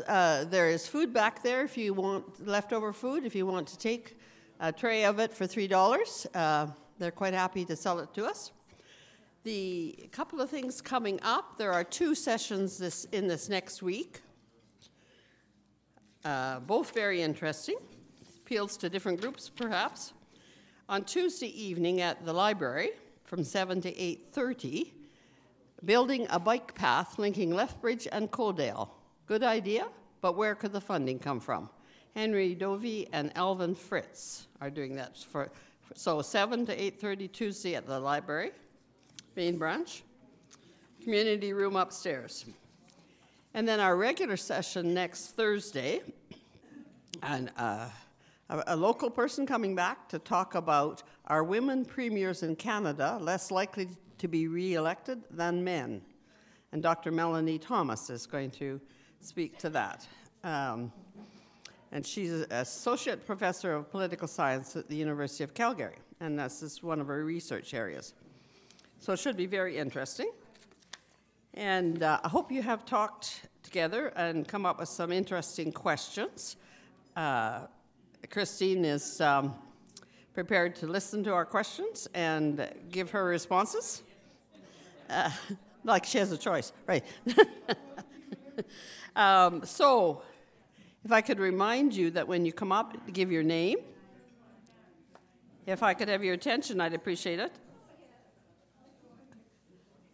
Uh, there is food back there if you want leftover food, if you want to take a tray of it for $3. Uh, they're quite happy to sell it to us. The couple of things coming up there are two sessions this, in this next week, uh, both very interesting, appeals to different groups perhaps. On Tuesday evening at the library from 7 to 8:30, building a bike path linking Lethbridge and Coaldale. Good idea, but where could the funding come from? Henry Dovey and Alvin Fritz are doing that for so 7 to 8:30 Tuesday at the library, main branch, community room upstairs. And then our regular session next Thursday, and uh, a, a local person coming back to talk about are women premiers in Canada less likely to be re-elected than men? And Dr. Melanie Thomas is going to speak to that. Um, and she's an associate professor of political science at the University of Calgary, and this is one of her research areas. So it should be very interesting. And uh, I hope you have talked together and come up with some interesting questions. Uh, Christine is um, prepared to listen to our questions and give her responses. Uh, like she has a choice, right? um, so, if I could remind you that when you come up, give your name. If I could have your attention, I'd appreciate it.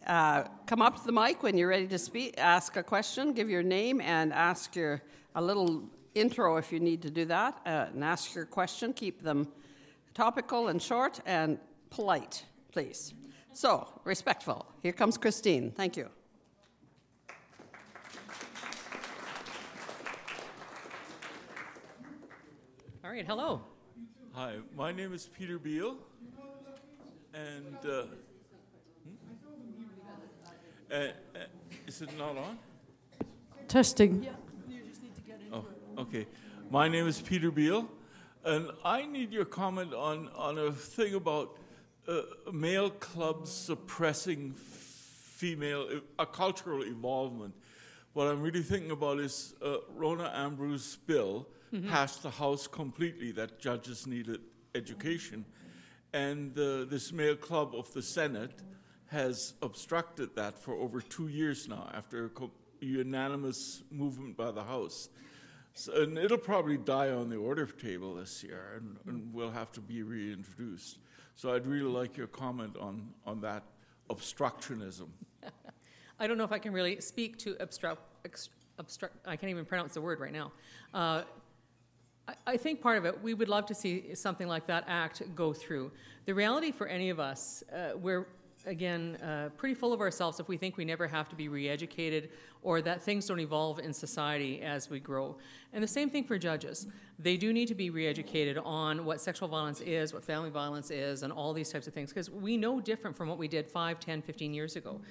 Uh, come up to the mic when you're ready to speak, ask a question, give your name, and ask your a little intro if you need to do that, uh, and ask your question. Keep them topical and short and polite, please. So, respectful. Here comes Christine. Thank you. All right, hello. Hi, my name is Peter Beal, and uh, hmm? uh, uh, is it not on? Testing. Oh, okay. My name is Peter Beal, and I need your comment on, on a thing about uh, male clubs suppressing female, a cultural involvement. What I'm really thinking about is uh, Rona Ambrose' bill mm-hmm. passed the House completely that judges needed education. And uh, this male club of the Senate has obstructed that for over two years now after a co- unanimous movement by the House. So, and it'll probably die on the order table this year and, and will have to be reintroduced. So I'd really like your comment on, on that obstructionism. I don't know if I can really speak to obstruct, obstruct I can't even pronounce the word right now. Uh, I think part of it, we would love to see something like that act go through. The reality for any of us, uh, we're again uh, pretty full of ourselves if we think we never have to be re-educated or that things don't evolve in society as we grow. And the same thing for judges. They do need to be re-educated on what sexual violence is, what family violence is, and all these types of things because we know different from what we did 5, 10, 15 years ago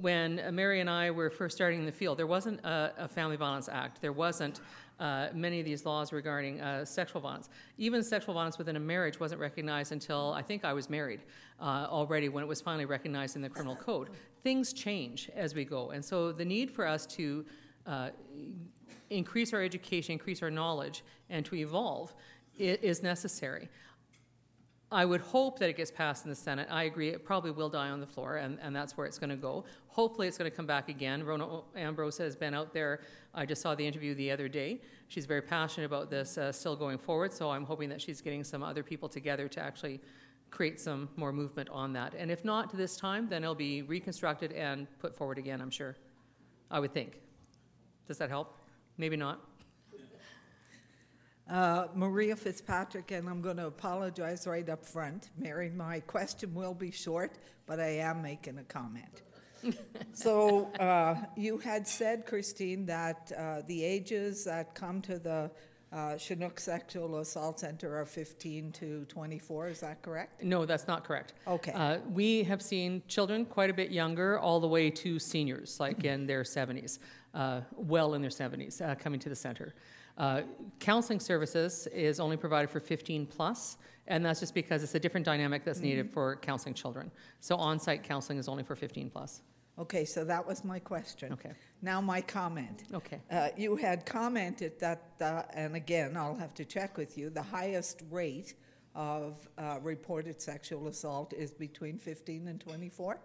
when Mary and I were first starting in the field, there wasn't a, a Family Violence Act. There wasn't uh, many of these laws regarding uh, sexual violence. Even sexual violence within a marriage wasn't recognized until I think I was married uh, already when it was finally recognized in the criminal code. Things change as we go. And so the need for us to uh, increase our education, increase our knowledge, and to evolve is necessary. I would hope that it gets passed in the Senate. I agree, it probably will die on the floor, and, and that's where it's going to go. Hopefully, it's going to come back again. Rona Ambrose has been out there. I just saw the interview the other day. She's very passionate about this uh, still going forward, so I'm hoping that she's getting some other people together to actually create some more movement on that. And if not this time, then it'll be reconstructed and put forward again, I'm sure. I would think. Does that help? Maybe not. Uh, Maria Fitzpatrick, and I'm going to apologize right up front. Mary, my question will be short, but I am making a comment. so, uh, you had said, Christine, that uh, the ages that come to the uh, Chinook Sexual Assault Center are 15 to 24. Is that correct? No, that's not correct. Okay. Uh, we have seen children quite a bit younger, all the way to seniors, like in their 70s, uh, well in their 70s, uh, coming to the center. Uh, counseling services is only provided for 15 plus, and that's just because it's a different dynamic that's needed mm-hmm. for counseling children. So on site counseling is only for 15 plus. Okay, so that was my question. Okay. Now my comment. Okay. Uh, You had commented that, uh, and again, I'll have to check with you, the highest rate of uh, reported sexual assault is between 15 and 24?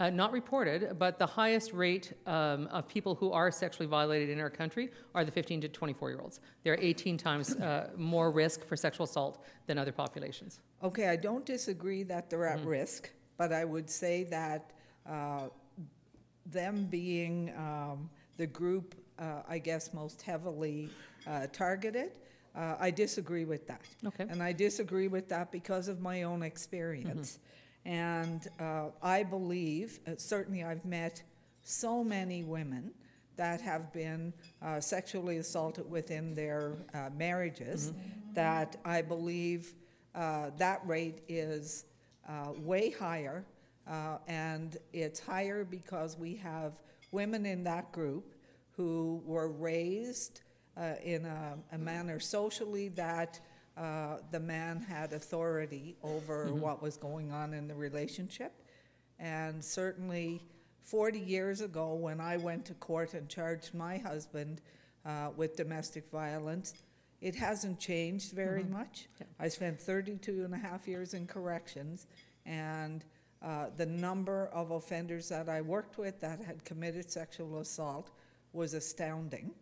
Uh, not reported, but the highest rate um, of people who are sexually violated in our country are the 15 to 24 year olds. They're 18 times uh, more risk for sexual assault than other populations. Okay, I don't disagree that they're Mm-hmm. at risk, but I would say that uh, them being um, the group, uh, I guess, most heavily uh, targeted, uh, I disagree with that. Okay. And I disagree with that because of my own experience. And uh, I believe, uh, certainly, I've met so many women that have been uh, sexually assaulted within their uh, marriages that I believe uh, that rate is uh, way higher. Uh, and it's higher because we have women in that group who were raised uh, in a, a manner socially that uh, the man had authority over what was going on in the relationship. And certainly, 40 years ago, when I went to court and charged my husband uh, with domestic violence, it hasn't changed very much. I spent 32 and a half years in corrections, and uh, the number of offenders that I worked with that had committed sexual assault was astounding.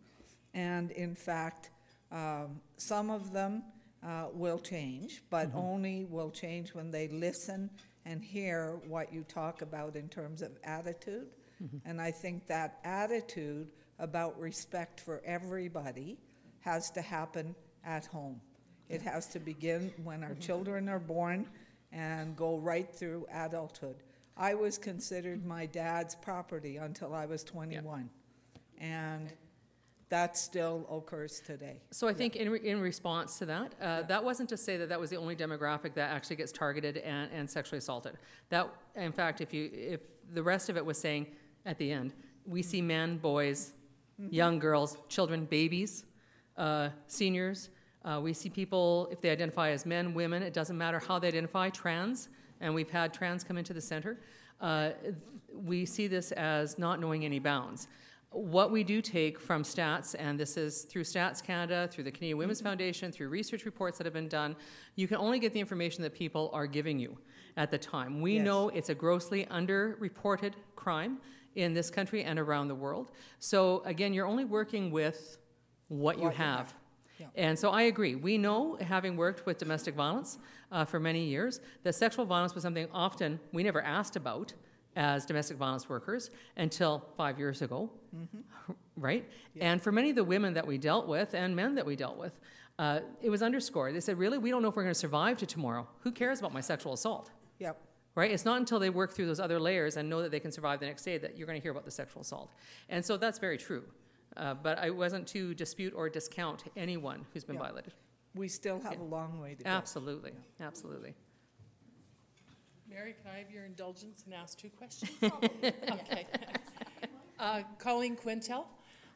And in fact, um, some of them uh, will change, but mm-hmm. only will change when they listen and hear what you talk about in terms of attitude. Mm-hmm. And I think that attitude about respect for everybody has to happen at home. It has to begin when our mm-hmm. children are born and go right through adulthood. I was considered my dad's property until I was 21. And that still occurs today. So I think in, re- in response to that, uh, that wasn't to say that that was the only demographic that actually gets targeted and, and sexually assaulted. That, in fact, if you, if the rest of it was saying at the end, we see men, boys, young girls, children, babies, uh, seniors. Uh, we see people, if they identify as men, women, it doesn't matter how they identify, trans, and we've had trans come into the center. Uh, we see this as not knowing any bounds. What we do take from stats, and this is through Stats Canada, through the Canadian Women's Foundation, through research reports that have been done, you can only get the information that people are giving you at the time. We Yes. know it's a grossly underreported crime in this country and around the world. So again, you're only working with what you What you have. have. Yeah. And so I agree. We know, having worked with domestic violence uh, for many years, that sexual violence was something often we never asked about as domestic violence workers until five years ago, right? And for many of the women that we dealt with and men that we dealt with, uh, it was underscored. They said, Really, we don't know if we're going to survive to tomorrow. Who cares about my sexual assault? Yep. right? It's not until they work through those other layers and know that they can survive the next day that you're going to hear about the sexual assault. And so that's very true. Uh, but I wasn't to dispute or discount anyone who's been Yeah. violated. We still have a long way to go. Absolutely, absolutely. Mary, can I have your indulgence and ask two questions? Okay. Uh, Colleen Quintel.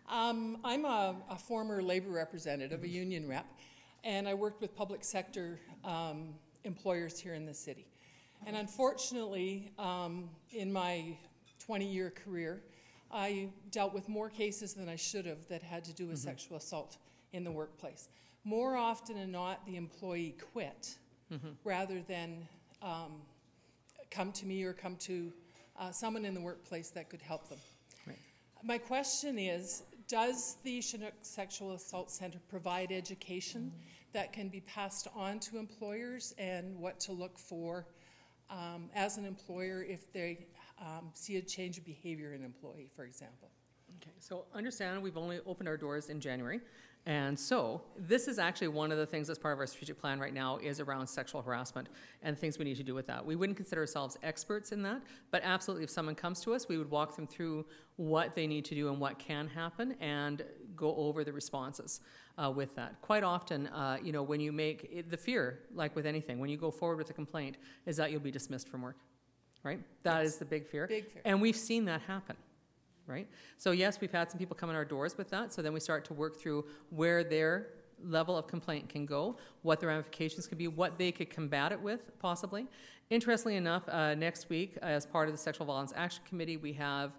Um, I'm a, a former labor representative, a union rep, and I worked with public sector um, employers here in the city. And unfortunately, um, in my 20-year career, I dealt with more cases than I should have that had to do with sexual assault in the workplace. More often than not, the employee quit rather than um, come to me or come to uh, someone in the workplace that could help them. Right. My question is Does the Chinook Sexual Assault Center provide education that can be passed on to employers and what to look for um, as an employer if they um, see a change of behavior in an employee, for example? Okay, so understand we've only opened our doors in January. And so this is actually one of the things that's part of our strategic plan right now is around sexual harassment and things we need to do with that. We wouldn't consider ourselves experts in that, but absolutely if someone comes to us, we would walk them through what they need to do and what can happen and go over the responses uh, with that. Quite often, uh, you know, when you make it, the fear, like with anything, when you go forward with a complaint, is that you'll be dismissed from work, right? That is the big fear. Big fear. And we've seen that happen right? So yes, we've had some people come in our doors with that. So then we start to work through where their level of complaint can go, what the ramifications could be, what they could combat it with, possibly. Interestingly enough, uh, next week, as part of the Sexual Violence Action Committee, we have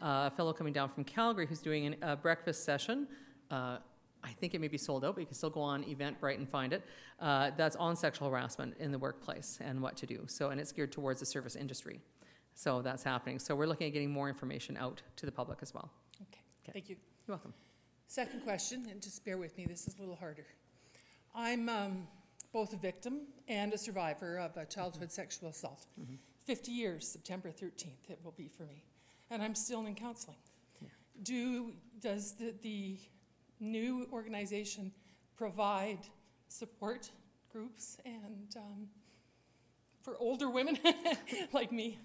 uh, a fellow coming down from Calgary who's doing an- a breakfast session. Uh, I think it may be sold out, but you can still go on Eventbrite and find it. Uh, that's on sexual harassment in the workplace and what to do. So, and it's geared towards the service industry. So that's happening. So we're looking at getting more information out to the public as well. Okay, Okay. thank you. You're welcome. Second question, and just bear with me, this is a little harder. I'm um, both a victim and a survivor of a childhood sexual assault. 50 years, September 13th, it will be for me. And I'm still in counseling. Do, does the, the new organization provide support groups and um, for older women like me?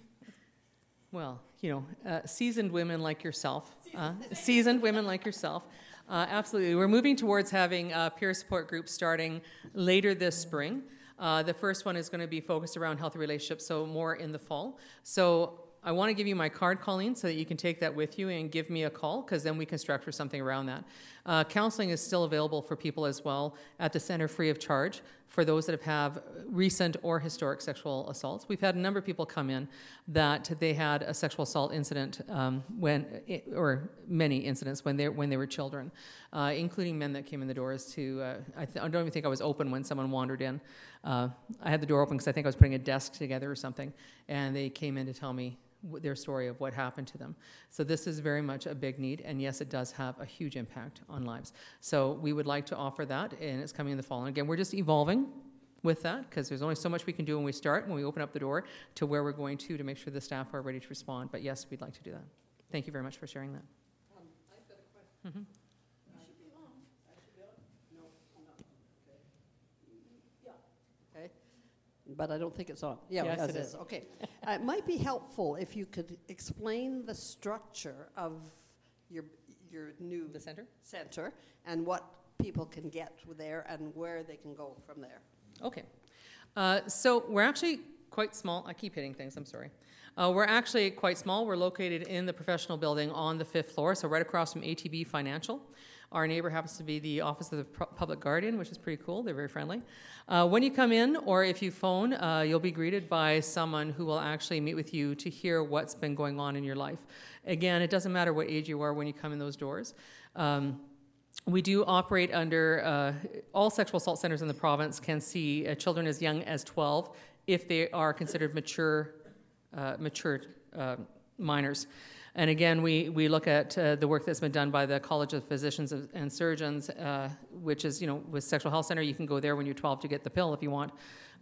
Well, you know, uh, seasoned women like yourself, uh, seasoned women like yourself, uh, absolutely. We're moving towards having peer support groups starting later this spring. Uh, the first one is going to be focused around healthy relationships, so more in the fall. So I want to give you my card, Colleen, so that you can take that with you and give me a call, because then we can structure something around that. Uh, counseling is still available for people as well at the center free of charge for those that have have recent or historic sexual assaults. We've had a number of people come in that they had a sexual assault incident um, when, or many incidents when they when they were children, uh, including men that came in the doors to. Uh, I, th- I don't even think I was open when someone wandered in. Uh, I had the door open because I think I was putting a desk together or something, and they came in to tell me their story of what happened to them. So this is very much a big need, and yes, it does have a huge impact on lives. So we would like to offer that, and it's coming in the fall. And again, we're just evolving with that because there's only so much we can do when we start, when we open up the door to where we're going to to make sure the staff are ready to respond. But yes, we'd like to do that. Thank you very much for sharing that. Okay, but I don't think it's on. Yeah, Yes, it is. Okay. Uh, It might be helpful if you could explain the structure of your, your new The center? center and what people can get there and where they can go from there. Okay. Uh, so we're actually quite small. I keep hitting things, I'm sorry. Uh, we're actually quite small. We're located in the professional building on the fifth floor, so right across from ATB Financial. Our neighbor happens to be the Office of the Pu- Public Guardian, which is pretty cool. They're very friendly. Uh, when you come in, or if you phone, uh, you'll be greeted by someone who will actually meet with you to hear what's been going on in your life. Again, it doesn't matter what age you are when you come in those doors. Um, we do operate under uh, all sexual assault centers in the province can see uh, children as young as 12 if they are considered mature, uh, mature uh, minors. And again, we, we look at uh, the work that's been done by the College of Physicians and Surgeons, uh, which is, you know, with sexual health center, you can go there when you're 12 to get the pill if you want,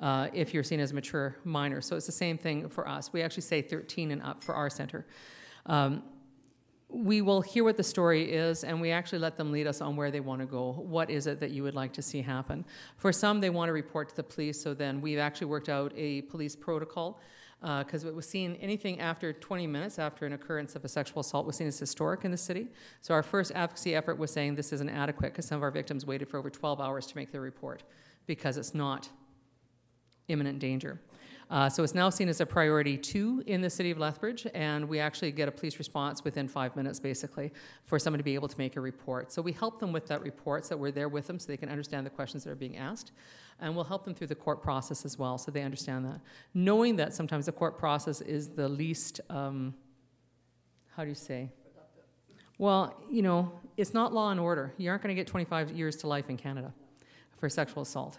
uh, if you're seen as a mature minor. So it's the same thing for us. We actually say 13 and up for our center. Um, we will hear what the story is and we actually let them lead us on where they want to go. What is it that you would like to see happen? For some, they want to report to the police, so then we've actually worked out a police protocol because it was seen anything after 20 minutes after an occurrence of a sexual assault was seen as historic in the city. So our first advocacy effort was saying this isn't adequate because some of our victims waited for over 12 hours to make their report because it's not imminent danger. Uh, so it's now seen as a priority two in the city of Lethbridge, and we actually get a police response within five minutes, basically, for someone to be able to make a report. So we help them with that report, so that we're there with them so they can understand the questions that are being asked, and we'll help them through the court process as well, so they understand that. Knowing that sometimes the court process is the least, um, how do you say? Well, you know, it's not law and order. You aren't going to get 25 years to life in Canada for sexual assault.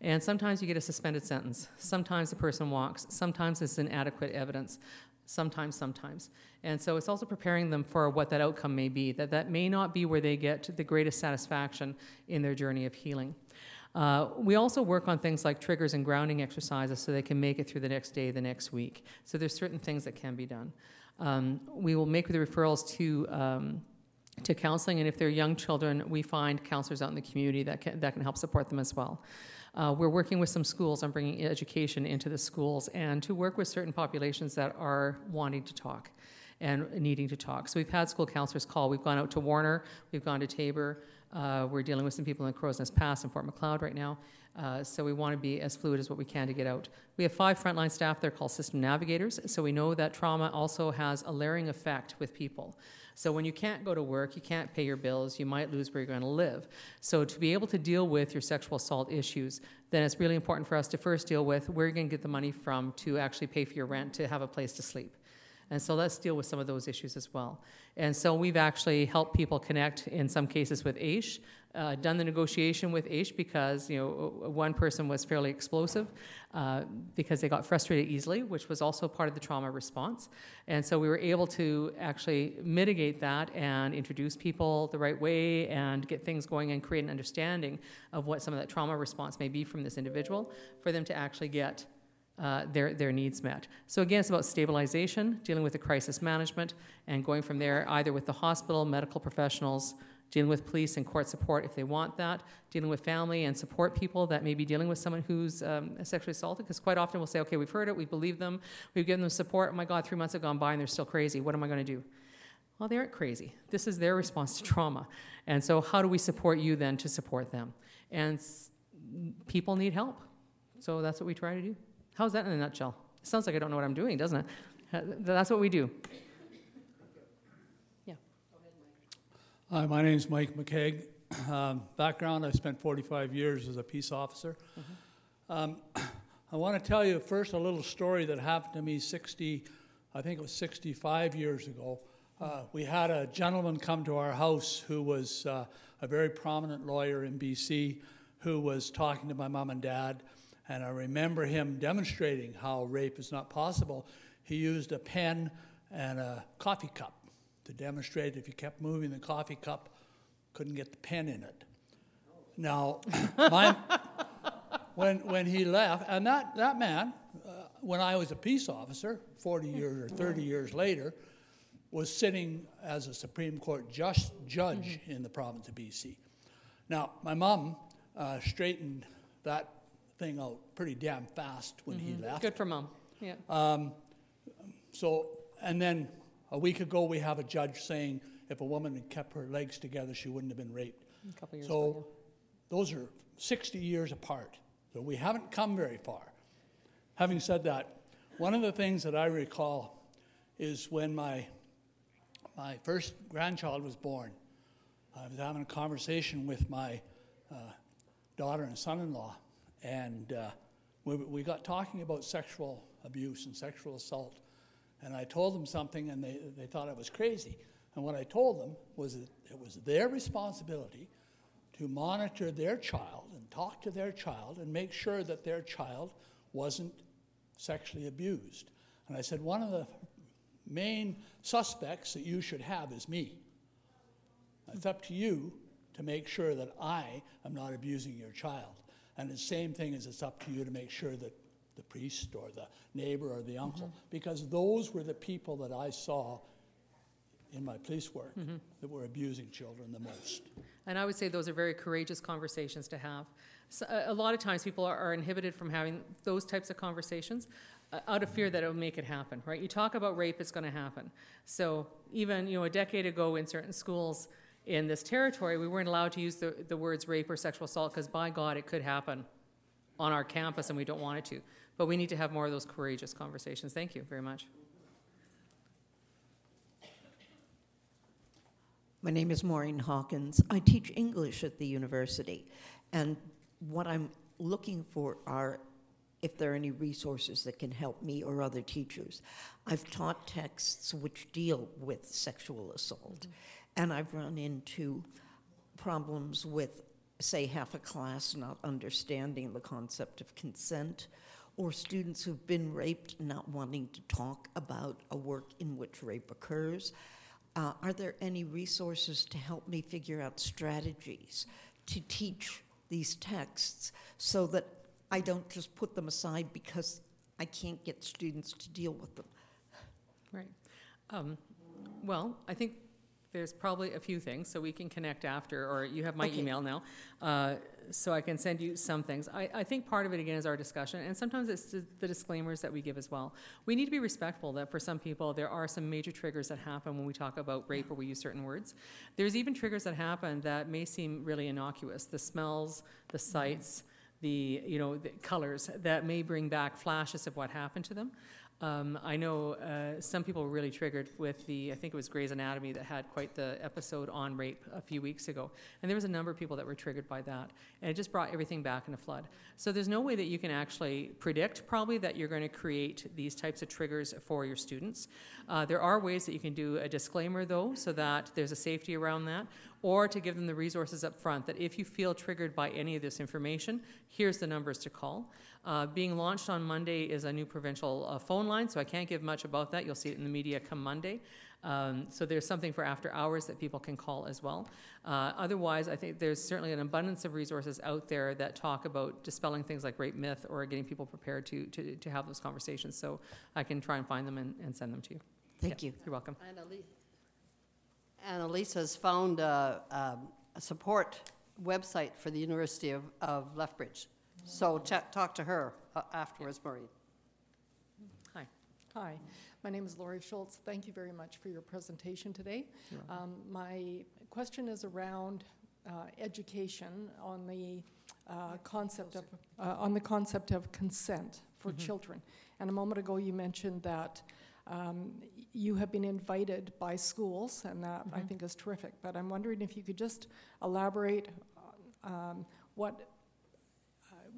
And sometimes you get a suspended sentence. Sometimes the person walks. Sometimes it's inadequate evidence. Sometimes, sometimes. And so it's also preparing them for what that outcome may be, that that may not be where they get the greatest satisfaction in their journey of healing. Uh, we also work on things like triggers and grounding exercises so they can make it through the next day, the next week. So there's certain things that can be done. Um, we will make the referrals to um, to counseling, and if they're young children, we find counselors out in the community that can, that can help support them as well. Uh, we're working with some schools on bringing education into the schools and to work with certain populations that are wanting to talk and needing to talk. So we've had school counselors call. We've gone out to Warner, we've gone to Taber. Uh, we're dealing with some people in Crowsnest Pass and Fort Macleod right now. Uh, so we want to be as fluid as what we can to get out. We have five frontline staff. They're called system navigators. So we know that trauma also has a layering effect with people. So when you can't go to work, you can't pay your bills, you might lose where you're going to live. So to be able to deal with your sexual assault issues, then it's really important for us to first deal with where you're going to get the money from to actually pay for your rent to have a place to sleep. And so let's deal with some of those issues as well. And so we've actually helped people connect in some cases with AISH, uh, done the negotiation with AISH because you know one person was fairly explosive uh, because they got frustrated easily, which was also part of the trauma response. And so we were able to actually mitigate that and introduce people the right way and get things going and create an understanding of what some of that trauma response may be from this individual for them to actually get uh, their, their needs met. So again, it's about stabilization, dealing with the crisis management, and going from there either with the hospital, medical professionals, dealing with police and court support if they want that, dealing with family and support people that may be dealing with someone who's um, sexually assaulted, because quite often we'll say, okay, we've heard it, we believe them, we've given them support, oh my God, three months have gone by and they're still crazy, what am I going to do? Well, they aren't crazy. This is their response to trauma. And so, how do we support you then to support them? And s- people need help. So, that's what we try to do. How's that in a nutshell? It sounds like I don't know what I'm doing, doesn't it? Uh, That's what we do. Yeah. Hi, my name's Mike McKeag. Um, background, I spent 45 years as a peace officer. Um, I want to tell you first a little story that happened to me 60, I think it was 65 years ago. Uh, we had a gentleman come to our house who was uh, a very prominent lawyer in BC who was talking to my mom and dad. And I remember him demonstrating how rape is not possible. He used a pen and a coffee cup to demonstrate if you kept moving the coffee cup, couldn't get the pen in it. Now, my, when, when he left, and that, that man, uh, when I was a peace officer, 40 years or 30 years later, was sitting as a Supreme Court just, judge in the province of BC. Now, my mom uh, straightened that thing out pretty damn fast when he left. Good for mom. Yeah. So, and then a week ago, we have a judge saying if a woman had kept her legs together, she wouldn't have been raped. A couple years So, ago. those are 60 years apart. So, we haven't come very far. Having said that, one of the things that I recall is when my, my first grandchild was born, I was having a conversation with my uh, daughter and son in law, and uh, we, we got talking about sexual abuse and sexual assault. And I told them something, and they, they thought I was crazy. And what I told them was that it was their responsibility to monitor their child and talk to their child and make sure that their child wasn't sexually abused. And I said, one of the main suspects that you should have is me. It's up to you to make sure that I am not abusing your child. And the same thing is it's up to you to make sure that the priest or the neighbor or the mm-hmm. uncle, because those were the people that I saw in my police work mm-hmm. that were abusing children the most. And I would say those are very courageous conversations to have. So, a, a lot of times people are, are inhibited from having those types of conversations uh, out of fear that it will make it happen, right? You talk about rape, it's going to happen. So even, you know, a decade ago in certain schools in this territory, we weren't allowed to use the, the words rape or sexual assault because by God, it could happen on our campus and we don't want it to. But we need to have more of those courageous conversations. Thank you very much. My name is Maureen Hawkins. I teach English at the university, and what I'm looking for are if there are any resources that can help me or other teachers. I've taught texts which deal with sexual assault, and I've run into problems with, say, half a class not understanding the concept of consent, or students who've been raped not wanting to talk about a work in which rape occurs. Uh, are there any resources to help me figure out strategies to teach these texts so that I don't just put them aside because I can't get students to deal with them? Right. Um, well, I think there's probably a few things, so we can connect after, or you have my Okay. email now, uh, so I can send you some things. I, I think part of it, again, is our discussion, and sometimes it's the the disclaimers that we give as well. We need to be respectful that for some people, there are some major triggers that happen when we talk about rape or we use certain words. There's even triggers that happen that may seem really innocuous, the smells, the sights, the, you know, the colors that may bring back flashes of what happened to them. Um, I know uh, some people were really triggered with the, I think it was Grey's Anatomy that had quite the episode on rape a few weeks ago. And there was a number of people that were triggered by that. And it just brought everything back in a flood. So there's no way that you can actually predict, probably, that you're going to create these types of triggers for your students. Uh, there are ways that you can do a disclaimer, though, so that there's a safety around that, or to give them the resources up front that if you feel triggered by any of this information, here's the numbers to call. Uh, being launched on Monday is a new provincial uh, phone line, so I can't give much about that. You'll see it in the media come Monday. Um, so there's something for after hours that people can call as well. Uh, otherwise, I think there's certainly an abundance of resources out there that talk about dispelling things like rape myth or getting people prepared to, to, to have those conversations. So I can try and find them and, and send them to you. Thank Yeah, you. You're welcome. Annalise has found a, a support website for the University of, of Lethbridge. So chat, talk to her uh, afterwards, Maureen. Hi. Hi, my name is Lori Schultz. Thank you very much for your presentation today. Um, My question is around uh, education on the uh, concept of, uh, on the concept of consent for Mhm. children. And a moment ago, you mentioned that um, you have been invited by schools, and that I Mhm. think is terrific. But I'm wondering if you could just elaborate um, what,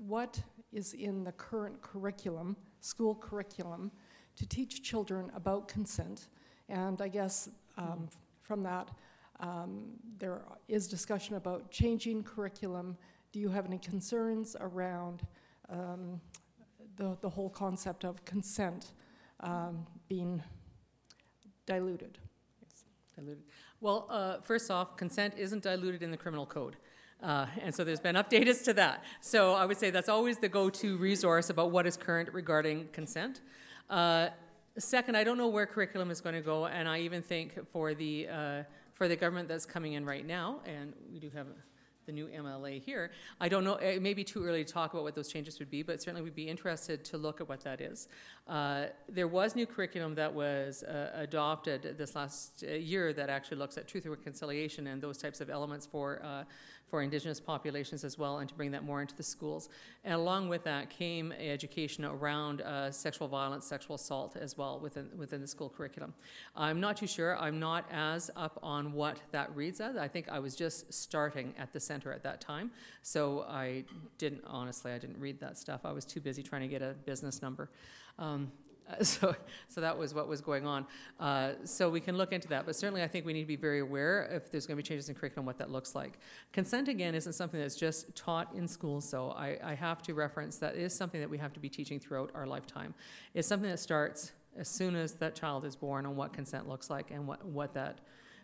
what is in the current curriculum, school curriculum, to teach children about consent. And I guess um, from that, um, there is discussion about changing curriculum. Do you have any concerns around um, the, the whole concept of consent um, being diluted? Diluted. Well, uh, first off, consent isn't diluted in the criminal code. Uh, and so there's been updates to that. So I would say that's always the go to resource about what is current regarding consent. Uh, second, I don't know where curriculum is going to go, and I even think for the, uh, for the government that's coming in right now, and we do have the new MLA here. I don't know, it may be too early to talk about what those changes would be, but certainly we'd be interested to look at what that is. Uh, there was new curriculum that was uh, adopted this last uh, year that actually looks at truth and reconciliation and those types of elements for, for Indigenous populations as well, and to bring that more into the schools. And along with that came education around uh, sexual violence, sexual assault as well within, within the school curriculum. I'm not too sure. I'm not as up on what that reads as. I think I was just starting at the center at that time. So I didn't, honestly, I didn't read that stuff. I was too busy trying to get a business number. Um, so, so that was what was going on. Uh, so we can look into that, but certainly I think we need to be very aware if there's going to be changes in curriculum, what that looks like. Consent again isn't something that's just taught in schools, so I, I have to reference that is something that we have to be teaching throughout our lifetime. It's something that starts as soon as that child is born on what consent looks like and what, what that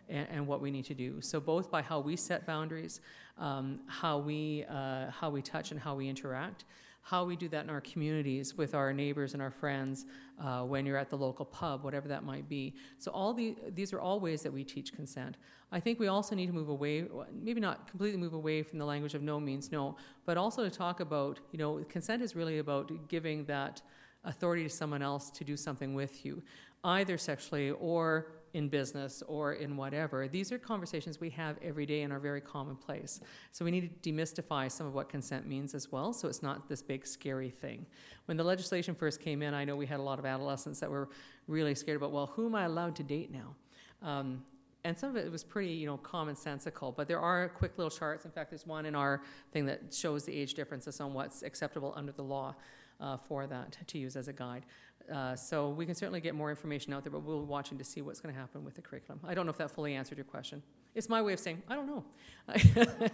and, and what we need to do. So both by how we set boundaries, um, how we uh, how we touch and how we interact, how we do that in our communities with our neighbors and our friends, uh, when you're at the local pub, whatever that might be. So all the these are all ways that we teach consent. I think we also need to move away, maybe not completely move away from the language of no means no, but also to talk about, you know, consent is really about giving that authority to someone else to do something with you, either sexually or in business or in whatever. These are conversations we have every day and are very commonplace. So we need to demystify some of what consent means as well, so it's not this big scary thing. When the legislation first came in, I know we had a lot of adolescents that were really scared about, well, who am I allowed to date now? Um, and some of it was pretty, you know, commonsensical. But there are quick little charts. In fact, there's one in our thing that shows the age differences on what's acceptable under the law uh, for that to use as a guide. Uh, so we can certainly get more information out there, but we'll be watching to see what's going to happen with the curriculum. I don't know if that fully answered your question. It's my way of saying I don't know.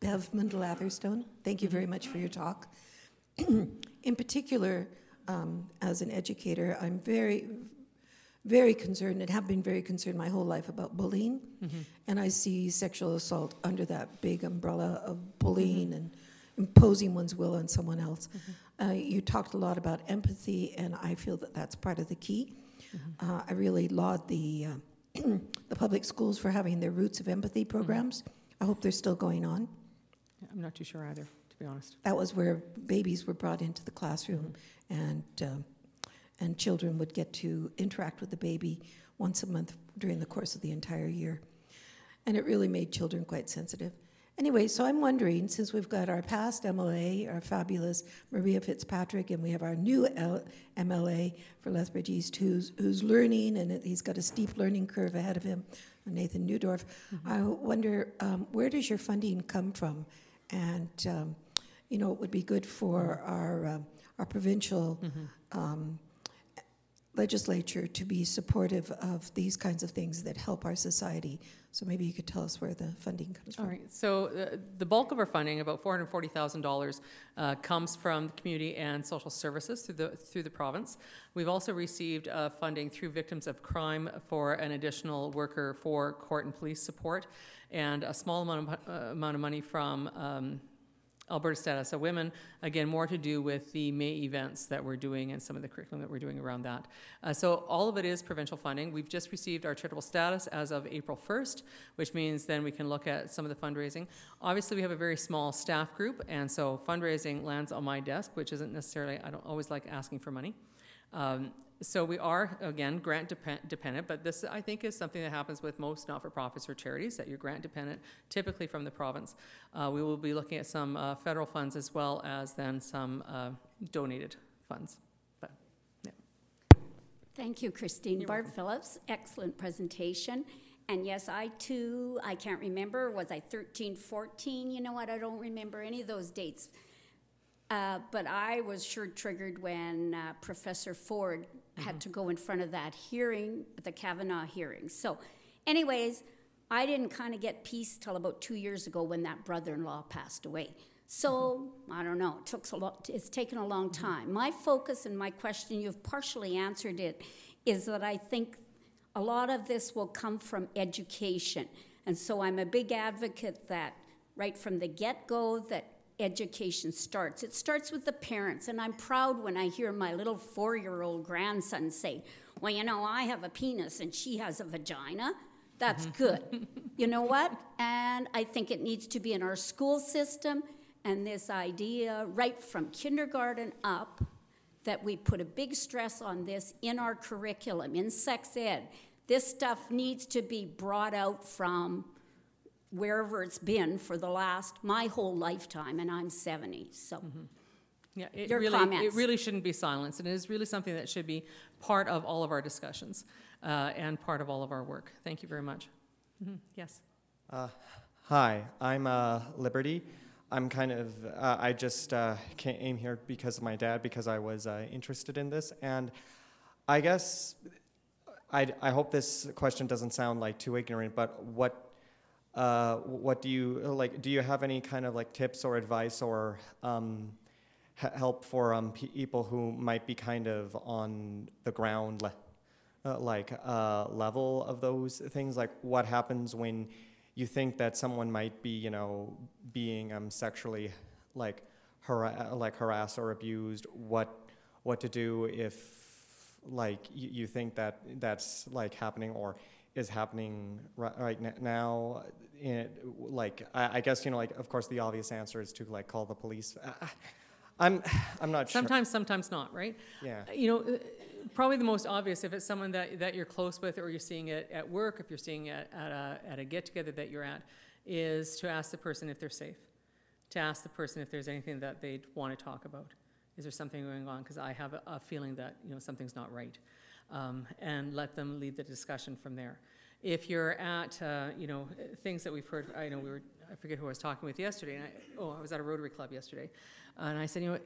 Bev Mundell-Atherstone, thank you very much for your talk. In particular, um, as an educator, I'm very, very concerned and have been very concerned my whole life about bullying. And I see sexual assault under that big umbrella of bullying and imposing one's will on someone else. Uh, you talked a lot about empathy, and I feel that that's part of the key. Uh, I really laud the, uh, the public schools for having their Roots of Empathy programs. I hope they're still going on. I'm not too sure either, to be honest. That was where babies were brought into the classroom, and um, and children would get to interact with the baby once a month during the course of the entire year, and it really made children quite sensitive. Anyway, so I'm wondering, since we've got our past MLA, our fabulous Maria Fitzpatrick, and we have our new L- MLA for Lethbridge East, who's, who's learning, and he's got a steep learning curve ahead of him, Nathan Neudorf. I wonder, um, where does your funding come from? And, um, you know, it would be good for our, um, our provincial um, legislature to be supportive of these kinds of things that help our society. So maybe you could tell us where the funding comes All from. right, so uh, the bulk of our funding, about $440,000, uh, comes from community and social services through the, through the province. We've also received uh, funding through Victims of Crime for an additional worker for court and police support, and a small amount of, uh, amount of money from um, Alberta Status of Women, again, more to do with the May events that we're doing and some of the curriculum that we're doing around that. Uh, so all of it is provincial funding. We've just received our charitable status as of April 1st, which means then we can look at some of the fundraising. Obviously, we have a very small staff group, and so fundraising lands on my desk, which isn't necessarily, I don't always like asking for money. Um, so we are, again, grant depen- dependent, but this, I think, is something that happens with most not-for-profits or charities, that you're grant dependent, typically from the province. Uh, we will be looking at some uh, federal funds as well as then some uh, donated funds. But, yeah. Thank you, Christine. Barb Phillips, excellent presentation. And yes, I too, I can't remember, was I 13, 14? You know what, I don't remember any of those dates. Uh, but I was sure triggered when uh, Professor Ford had mm-hmm. to go in front of that hearing, the Kavanaugh hearing. So, anyways, I didn't kind of get peace till about two years ago when that brother-in-law passed away. So mm-hmm. I don't know. It took a lot. It's taken a long mm-hmm. time. My focus and my question, you've partially answered it, is that I think a lot of this will come from education, and so I'm a big advocate that right from the get-go that education starts. It starts with the parents, and I'm proud when I hear my little four-year-old grandson say, "Well, you know, I have a penis and she has a vagina." That's good. you know what? And I think it needs to be in our school system and this idea right from kindergarten up that we put a big stress on this in our curriculum, in sex ed. This stuff needs to be brought out from wherever it's been for the last, my whole lifetime, and I'm 70. So, Yeah, it Your really, it really shouldn't be silenced, and it is really something that should be part of all of our discussions uh, and part of all of our work. Thank you very much. Mhm, Yes. Uh, hi, I'm uh, Liberty. I'm kind of, uh, I just uh, came here because of my dad, because I was uh, interested in this. And I guess, I, I hope this question doesn't sound like too ignorant, but what, uh, what do you, like, do you have any kind of like tips or advice or um, help for um, pe- people who might be kind of on the ground, le- uh, like uh, level of those things? Like, what happens when you think that someone might be, you know, being um, sexually like hara- like harassed or abused? What what to do if like you, you think that that's like happening or is happening ri- right now? In, like, I, I guess you know, like, of course, the obvious answer is to like call the police. Uh, I'm I'm not sure. Sometimes, sometimes not, right? Yeah. You know, uh, probably the most obvious if it's someone that, that you're close with or you're seeing it at work, if you're seeing it at a, at a get together that you're at, is to ask the person if they're safe. To ask the person if there's anything that they'd want to talk about. Is there something going on? Because I have a, a feeling that you know something's not right, um, and let them lead the discussion from there. If you're at uh, you know things that we've heard, I know we were I forget who I was talking with yesterday. And I, oh, I was at a Rotary Club yesterday, and I said, you know,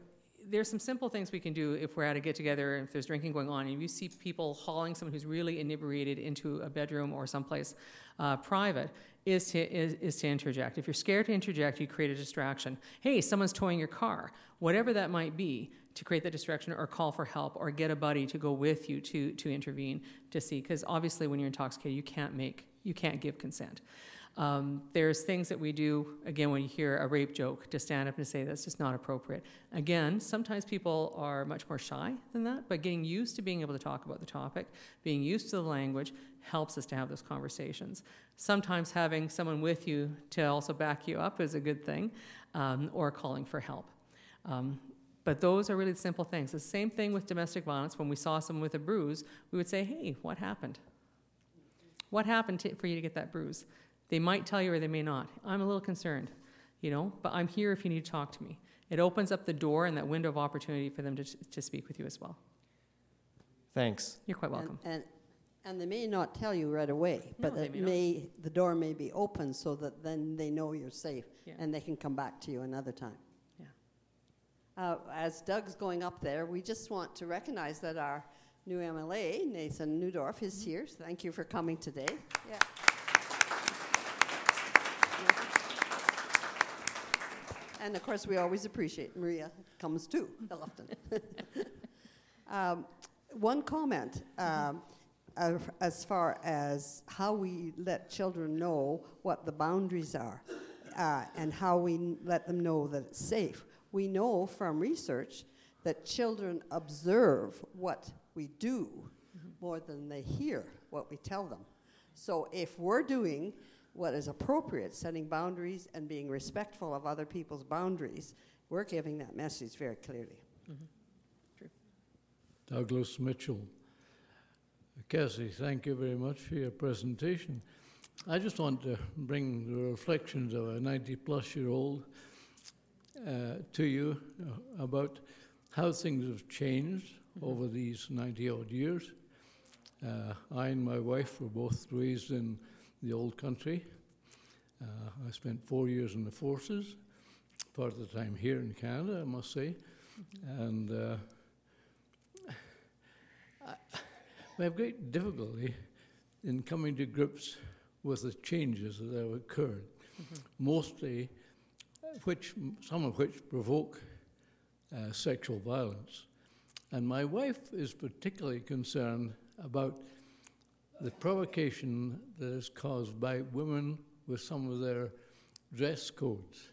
there's some simple things we can do if we're at a get together and if there's drinking going on, and you see people hauling someone who's really inebriated into a bedroom or someplace uh, private, is to is, is to interject. If you're scared to interject, you create a distraction. Hey, someone's towing your car, whatever that might be, to create the distraction or call for help or get a buddy to go with you to to intervene to see, because obviously when you're intoxicated, you can't make you can't give consent. Um, there's things that we do, again, when you hear a rape joke, to stand up and say that's just not appropriate. Again, sometimes people are much more shy than that, but getting used to being able to talk about the topic, being used to the language, helps us to have those conversations. Sometimes having someone with you to also back you up is a good thing, um, or calling for help. Um, but those are really simple things. The same thing with domestic violence. When we saw someone with a bruise, we would say, hey, what happened? What happened to, for you to get that bruise? They might tell you or they may not. I'm a little concerned, you know, but I'm here if you need to talk to me. It opens up the door and that window of opportunity for them to, to speak with you as well. Thanks. You're quite welcome. And, and they may not tell you right away, but No, they it may not. may, the door may be open so that then they know you're safe Yeah. and they can come back to you another time. Yeah. Uh, as Doug's going up there, we just want to recognize that our new MLA, Nathan Neudorf, is here. Thank you for coming today. Yeah. And of course, we always appreciate Maria comes too, often. um, one comment um, as far as how we let children know what the boundaries are uh, and how we let them know that it's safe. We know from research that children observe what we do more than they hear what we tell them. So if we're doing what is appropriate, setting boundaries and being respectful of other people's boundaries, we're giving that message very clearly. Douglas Mitchell. Cassie, thank you very much for your presentation. I just want to bring the reflections of a 90 plus year old uh, to you uh, about how things have changed over these 90 odd years. Uh, I and my wife were both raised in the old country. Uh, I spent four years in the forces, part of the time here in Canada, I must say. And we have great difficulty in coming to grips with the changes that have occurred, mostly uh, which some of which provoke uh, sexual violence. And my wife is particularly concerned about the provocation that is caused by women with some of their dress codes,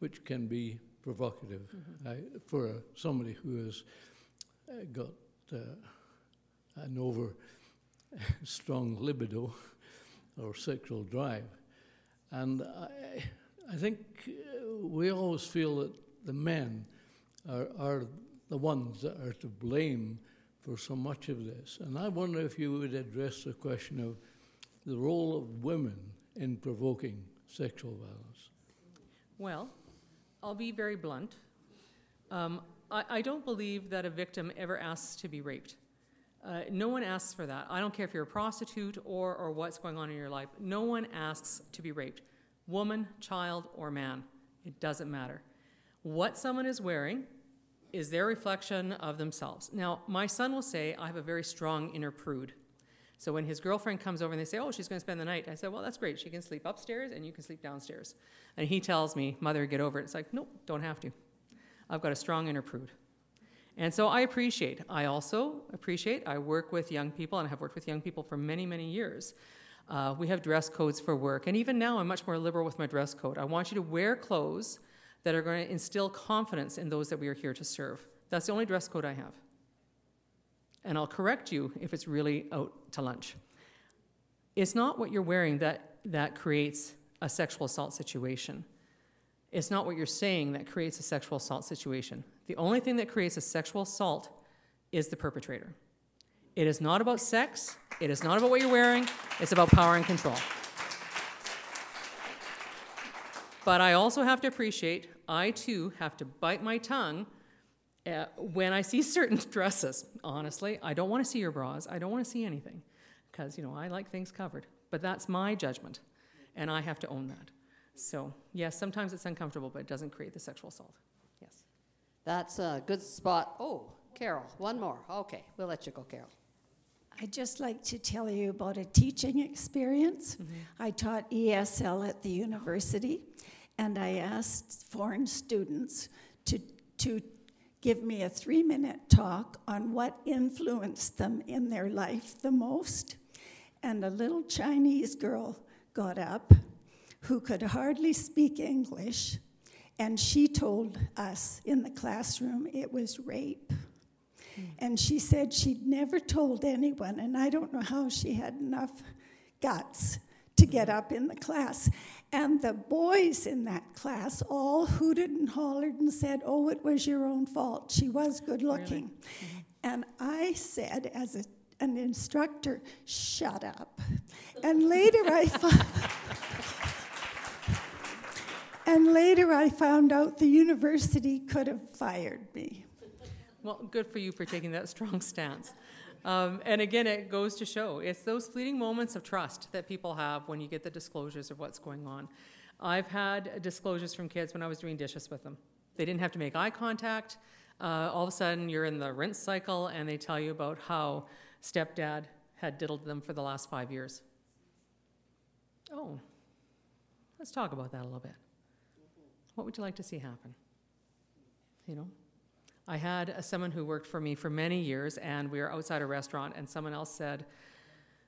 which can be provocative I, for somebody who has uh, got uh, an over strong libido or sexual drive. And I, I think uh, we always feel that the men are, are the ones that are to blame for so much of this. And I wonder if you would address the question of the role of women in provoking sexual violence. Well, I'll be very blunt. Um, I, I don't believe that a victim ever asks to be raped. Uh, no one asks for that. I don't care if you're a prostitute or, or what's going on in your life. No one asks to be raped. Woman, child, or man. It doesn't matter. What someone is wearing is their reflection of themselves. Now, my son will say, I have a very strong inner prude. So when his girlfriend comes over and they say, Oh, she's going to spend the night, I said, Well, that's great. She can sleep upstairs and you can sleep downstairs. And he tells me, Mother, get over it. It's like, Nope, don't have to. I've got a strong inner prude. And so I appreciate. I also appreciate. I work with young people and I have worked with young people for many, many years. Uh, we have dress codes for work. And even now, I'm much more liberal with my dress code. I want you to wear clothes that are going to instill confidence in those that we are here to serve. That's the only dress code I have. And I'll correct you if it's really out to lunch. It's not what you're wearing that, that creates a sexual assault situation. It's not what you're saying that creates a sexual assault situation. The only thing that creates a sexual assault is the perpetrator. It is not about sex, it is not about what you're wearing, it's about power and control. But I also have to appreciate, I too have to bite my tongue uh, when I see certain dresses. Honestly, I don't want to see your bras. I don't want to see anything because, you know, I like things covered. But that's my judgment, and I have to own that. So, yes, sometimes it's uncomfortable, but it doesn't create the sexual assault. Yes. That's a good spot. Oh, Carol, one more. Okay, we'll let you go, Carol. I'd just like to tell you about a teaching experience. Mm-hmm. I taught ESL at the university, and I asked foreign students to, to give me a three minute talk on what influenced them in their life the most. And a little Chinese girl got up who could hardly speak English, and she told us in the classroom it was rape. And she said she'd never told anyone, and I don't know how she had enough guts to get up in the class. And the boys in that class all hooted and hollered and said, Oh, it was your own fault. She was good looking. Mm-hmm. And I said, as a, an instructor, shut up. And later I found. And later I found out the university could have fired me. Well, good for you for taking that strong stance. Um, and again, it goes to show it's those fleeting moments of trust that people have when you get the disclosures of what's going on. I've had disclosures from kids when I was doing dishes with them. They didn't have to make eye contact. Uh, all of a sudden, you're in the rinse cycle, and they tell you about how stepdad had diddled them for the last five years. Oh, let's talk about that a little bit. What would you like to see happen? You know, I had a, someone who worked for me for many years, and we were outside a restaurant, and someone else said,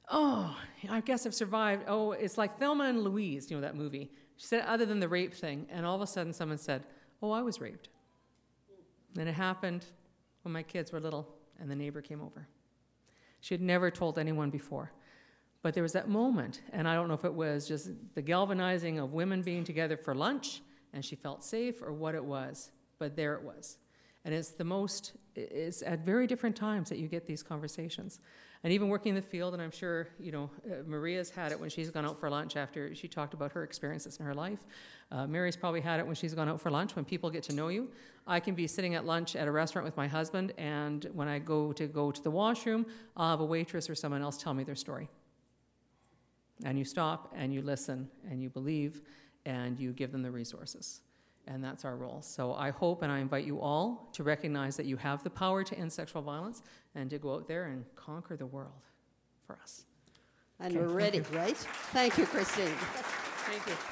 Oh, I guess I've survived. Oh, it's like Thelma and Louise, you know, that movie. She said, other than the rape thing. And all of a sudden, someone said, Oh, I was raped. And it happened when my kids were little, and the neighbor came over. She had never told anyone before. But there was that moment, and I don't know if it was just the galvanizing of women being together for lunch and she felt safe or what it was, but there it was. And it's the most, it's at very different times that you get these conversations. And even working in the field, and I'm sure, you know, uh, Maria's had it when she's gone out for lunch after she talked about her experiences in her life. Uh, Mary's probably had it when she's gone out for lunch, when people get to know you. I can be sitting at lunch at a restaurant with my husband, and when I go to go to the washroom, I'll have a waitress or someone else tell me their story. And you stop and you listen and you believe and you give them the resources. And that's our role. So I hope and I invite you all to recognize that you have the power to end sexual violence and to go out there and conquer the world for us. And we're ready, right? Thank you, Christine. Thank you.